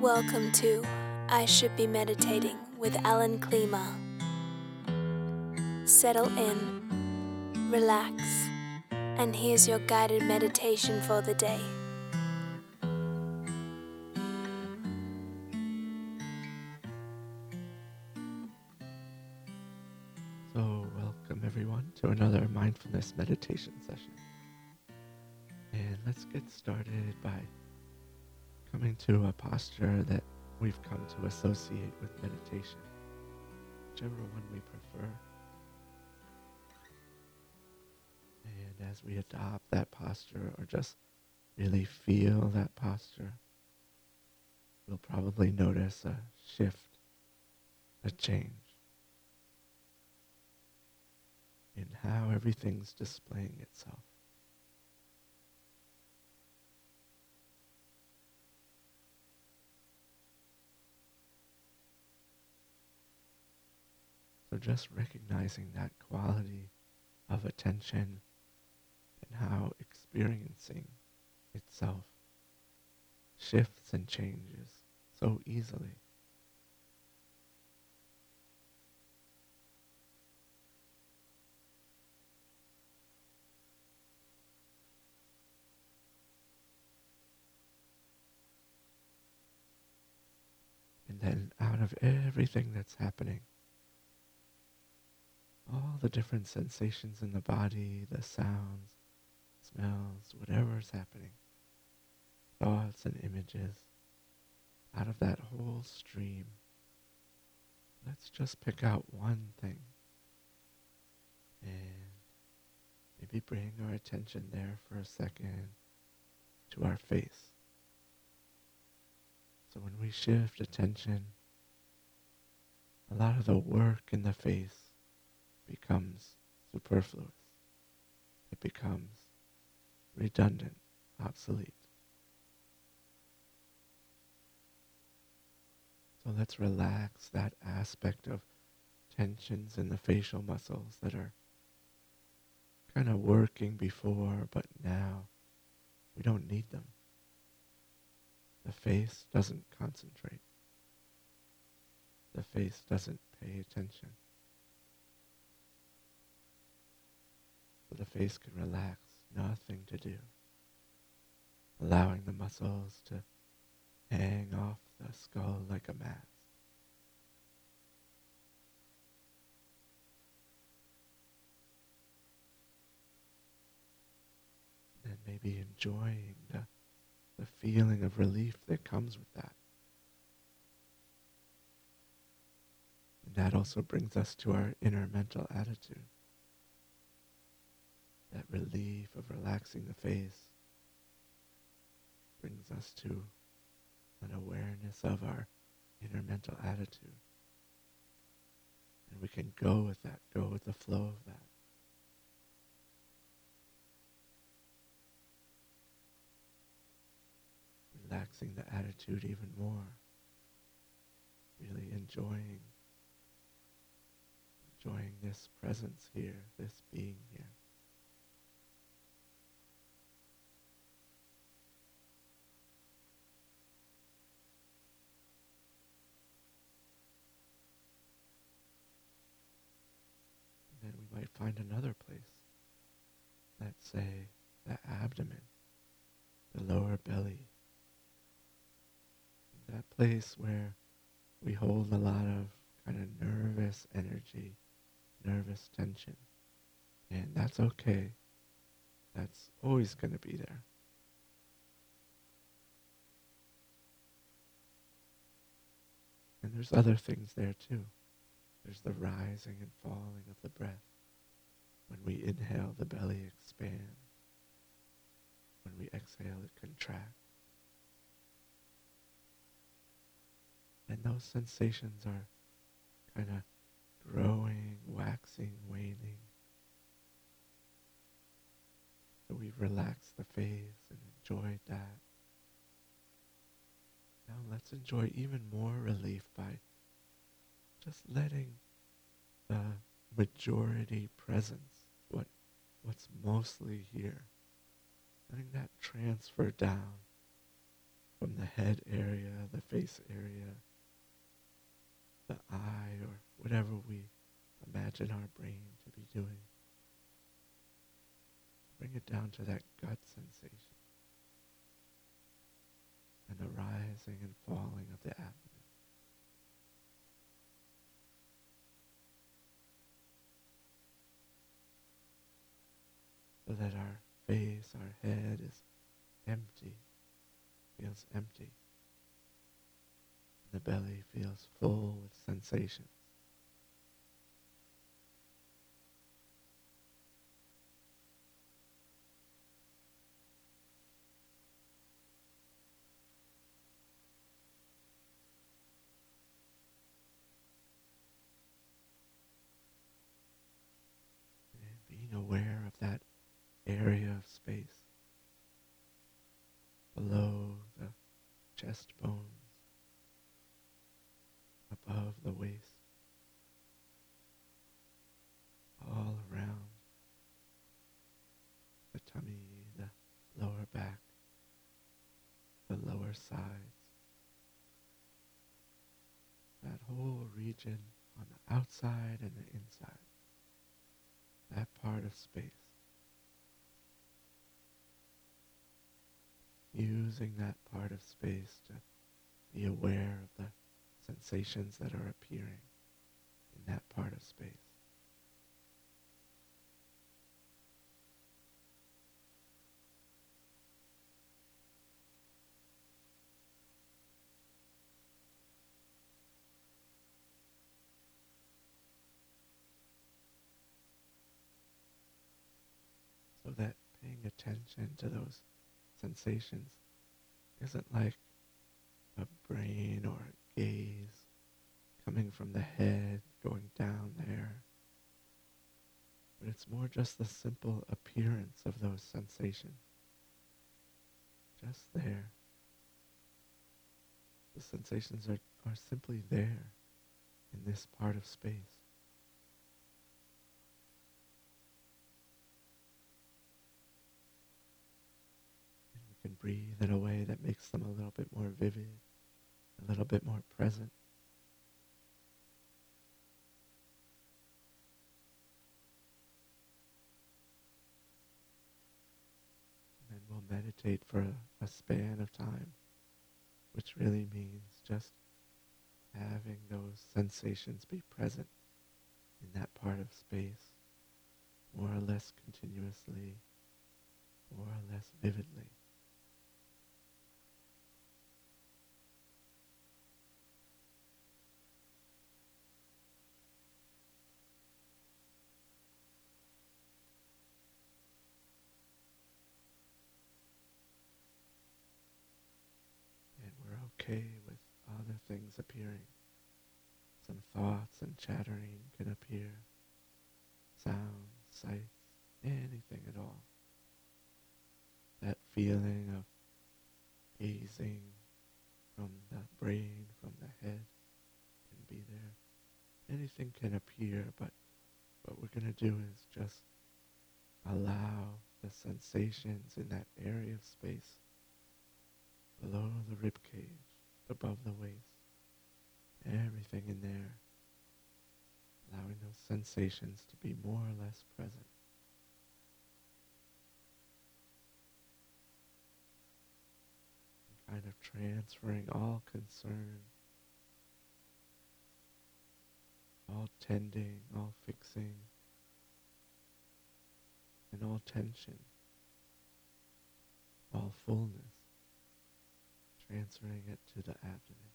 Welcome to I Should Be Meditating with Alan Klima. Settle in, relax, and here's your guided meditation for the day. So, welcome everyone to another mindfulness meditation session. And let's get started by coming to a posture that we've come to associate with meditation, whichever one we prefer. And as we adopt that posture or just really feel that posture, we'll probably notice a shift, a change in how everything's displaying itself. So just recognizing that quality of attention and how experiencing itself shifts and changes so easily. And then out of everything that's happening, all the different sensations in the body, the sounds, smells, whatever's happening, thoughts and images, out of that whole stream, let's just pick out one thing and maybe bring our attention there for a second to our face. So when we shift attention, a lot of the work in the face becomes superfluous. It becomes redundant, obsolete. So let's relax that aspect of tensions in the facial muscles that are kind of working before, but now we don't need them. The face doesn't concentrate. The face doesn't pay attention. So the face can relax, nothing to do. Allowing the muscles to hang off the skull like a mask. And maybe enjoying the the feeling of relief that comes with that. And that also brings us to our inner mental attitude. That relief of relaxing the face brings us to an awareness of our inner mental attitude. And we can go with that, go with the flow of that. relaxing the attitude even more. Really enjoying enjoying this presence here, this being here. And then we might find another place. Let's say the abdomen, the lower belly, that place where we hold a lot of kind of nervous energy, nervous tension. And that's okay. That's always going to be there. And there's other things there too. There's the rising and falling of the breath. When we inhale, the belly expands. When we exhale, it contracts. And those sensations are kind of growing, waxing, waning. So we've relaxed the face and enjoyed that. Now let's enjoy even more relief by just letting the majority presence, what what's mostly here, letting that transfer down from the head area, the face area, the eye, or whatever we imagine our brain to be doing. Bring it down to that gut sensation and the rising and falling of the abdomen. So that our face, our head is empty, feels empty. The belly feels full with sensation. being aware of that area of space below the chest bones, above the waist, all around the tummy, the lower back, the lower sides, that whole region on the outside and the inside that part of space. Using that part of space to be aware of the sensations that are appearing in that part of space. so that paying attention to those sensations isn't like a brain or a gaze coming from the head going down there. But it's more just the simple appearance of those sensations. Just there. The sensations are, are simply there in this part of space. Can breathe in a way that makes them a little bit more vivid, a little bit more present. And then we'll meditate for a, a span of time, which really means just having those sensations be present in that part of space more or less continuously, more or less vividly. Okay with other things appearing. Some thoughts and chattering can appear, sounds, sights, anything at all. That feeling of gazing from the brain, from the head, can be there. Anything can appear, but what we're going to do is just allow the sensations in that area of space below the rib cage above the waist. Everything in there. Allowing those sensations to be more or less present. Kind of transferring all concern, all tending, all fixing, and all tension, all fullness transferring it to the abdomen.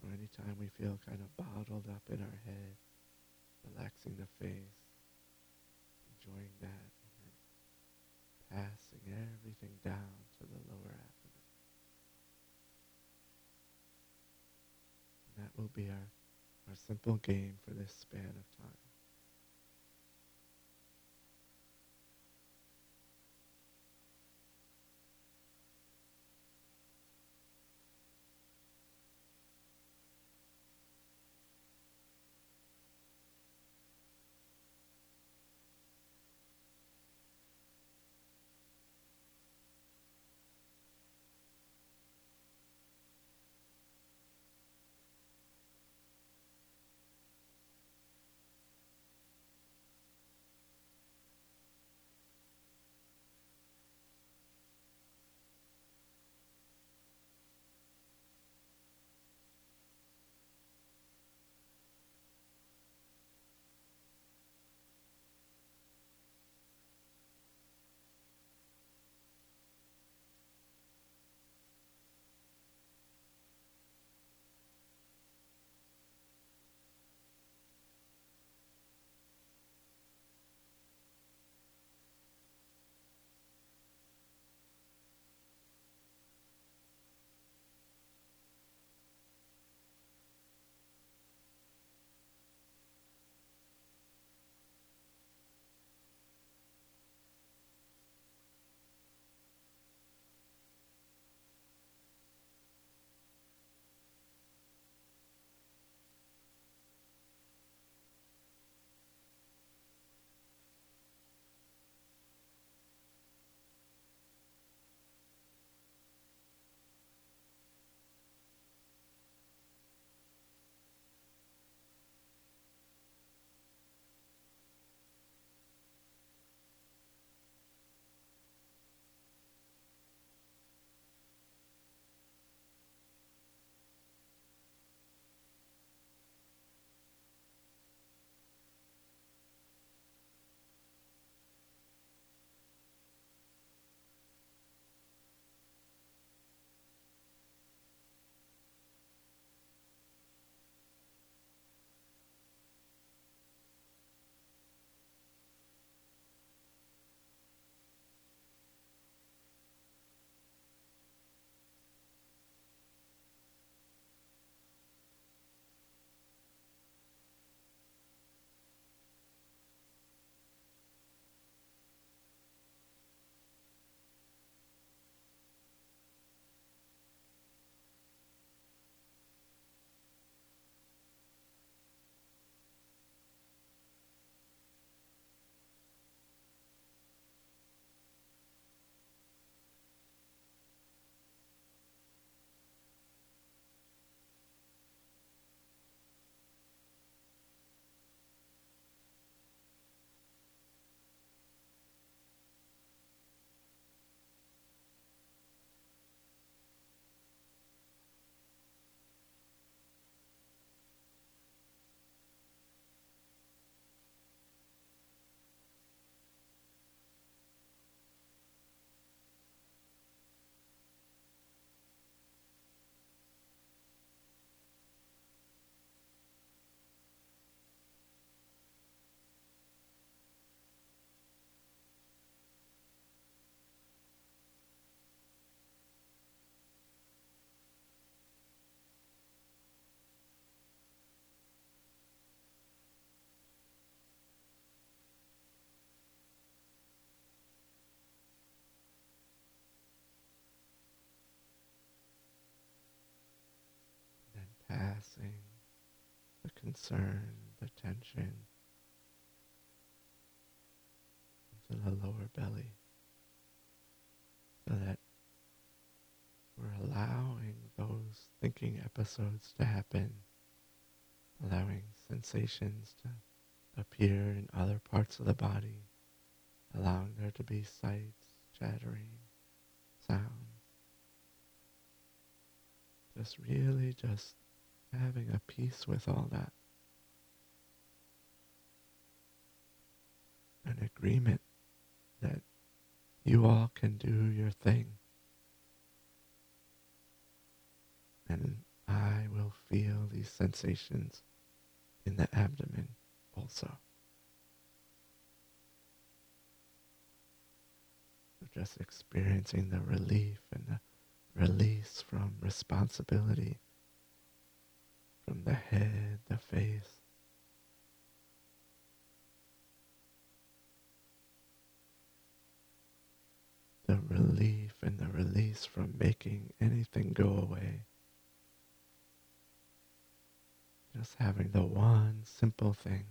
So anytime we feel kind of bottled up in our head, relaxing the face, enjoying that, and passing everything down to the lower abdomen. And that will be our, our simple game for this span of time. Concern, the tension into the lower belly so that we're allowing those thinking episodes to happen, allowing sensations to appear in other parts of the body, allowing there to be sights, chattering, sounds. Just really just having a peace with all that. An agreement that you all can do your thing. And I will feel these sensations in the abdomen also. just experiencing the relief and the release from responsibility from the head, the face. Making anything go away. Just having the one simple thing.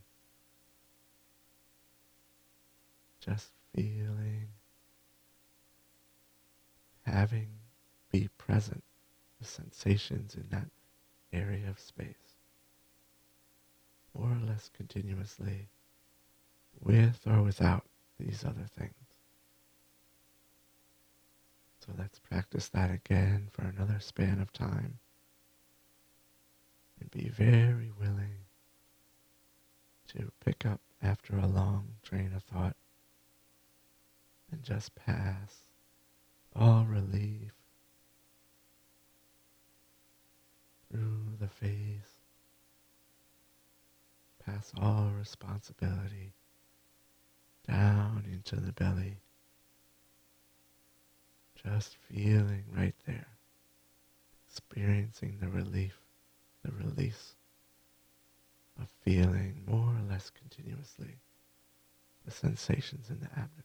Just feeling, having, be present, the sensations in that area of space, more or less continuously, with or without these other things. So let's practice that again for another span of time. And be very willing to pick up after a long train of thought and just pass all relief through the face, pass all responsibility down into the belly, just feeling right there, experiencing the relief, the release of feeling more or less continuously the sensations in the abdomen.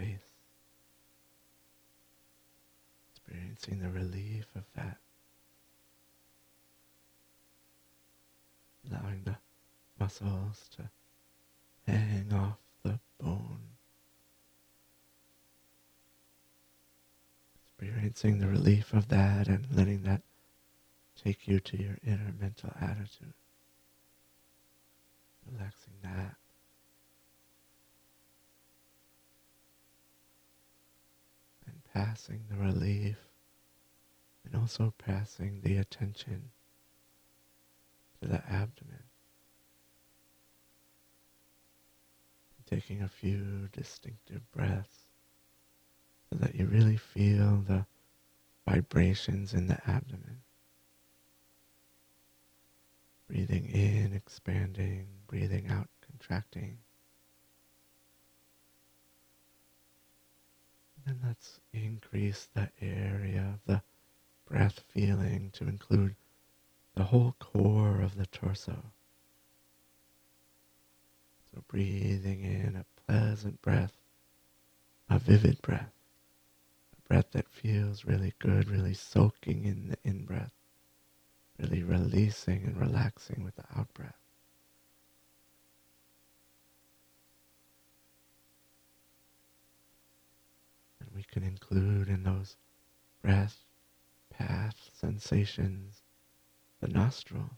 Face. Experiencing the relief of that. Allowing the muscles to hang off the bone. Experiencing the relief of that and letting that take you to your inner mental attitude. Relaxing that. Passing the relief and also passing the attention to the abdomen. Taking a few distinctive breaths so that you really feel the vibrations in the abdomen. Breathing in, expanding, breathing out, contracting. Then let's increase the area of the breath feeling to include the whole core of the torso. So breathing in a pleasant breath, a vivid breath, a breath that feels really good, really soaking in the in breath really releasing and relaxing with the out breath. Can include in those breath path sensations the nostrils,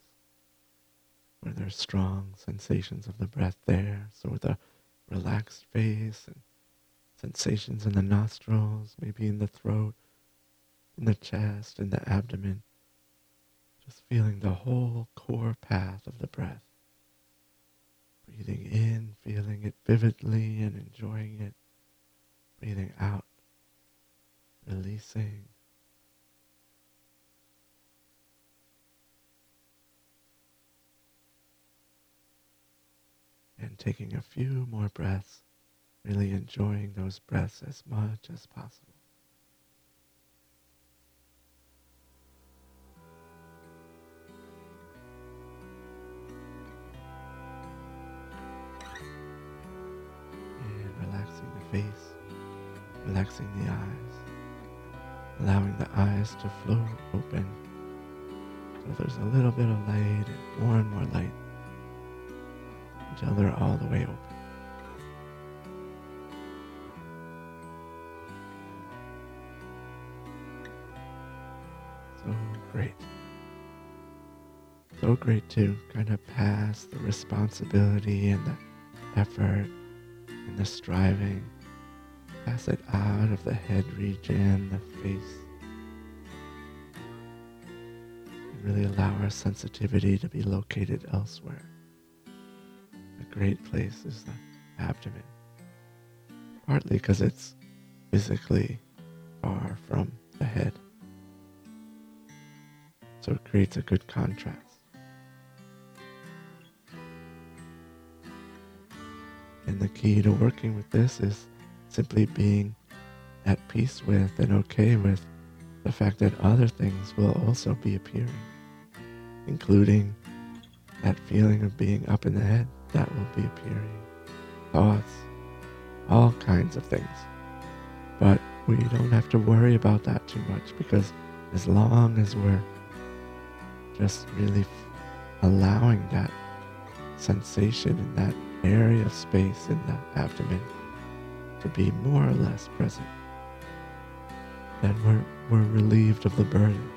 where there's strong sensations of the breath there. So with a relaxed face and sensations in the nostrils, maybe in the throat, in the chest, in the abdomen just feeling the whole core path of the breath. Breathing in, feeling it vividly and enjoying it. Breathing out, releasing. And taking a few more breaths, really enjoying those breaths as much as possible. The float open. So there's a little bit of light and more and more light until they're all the way open. So great. So great to kind of pass the responsibility and the effort and the striving Pass it out of the head region, the face. Really allow our sensitivity to be located elsewhere. A great place is the abdomen. Partly because it's physically far from the head. So it creates a good contrast. And the key to working with this is simply being at peace with and okay with the fact that other things will also be appearing, including that feeling of being up in the head that will be appearing, thoughts, all kinds of things. But we don't have to worry about that too much because as long as we're just really allowing that sensation in that area of space in the abdomen to be more or less present, then we're, we're relieved of the burden.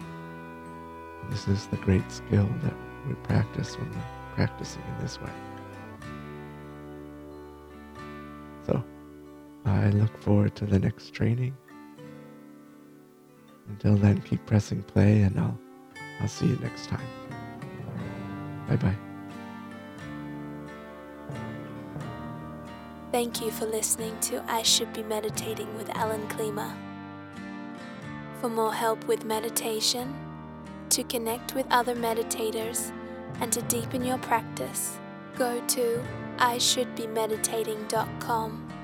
This is the great skill that we practice when we're practicing in this way. So, I look forward to the next training. Until then, keep pressing play and I'll, I'll see you next time. Bye bye. Thank you for listening to I Should Be Meditating with Alan Klima. For more help with meditation, to connect with other meditators, and to deepen your practice, go to ishouldbemeditating.com.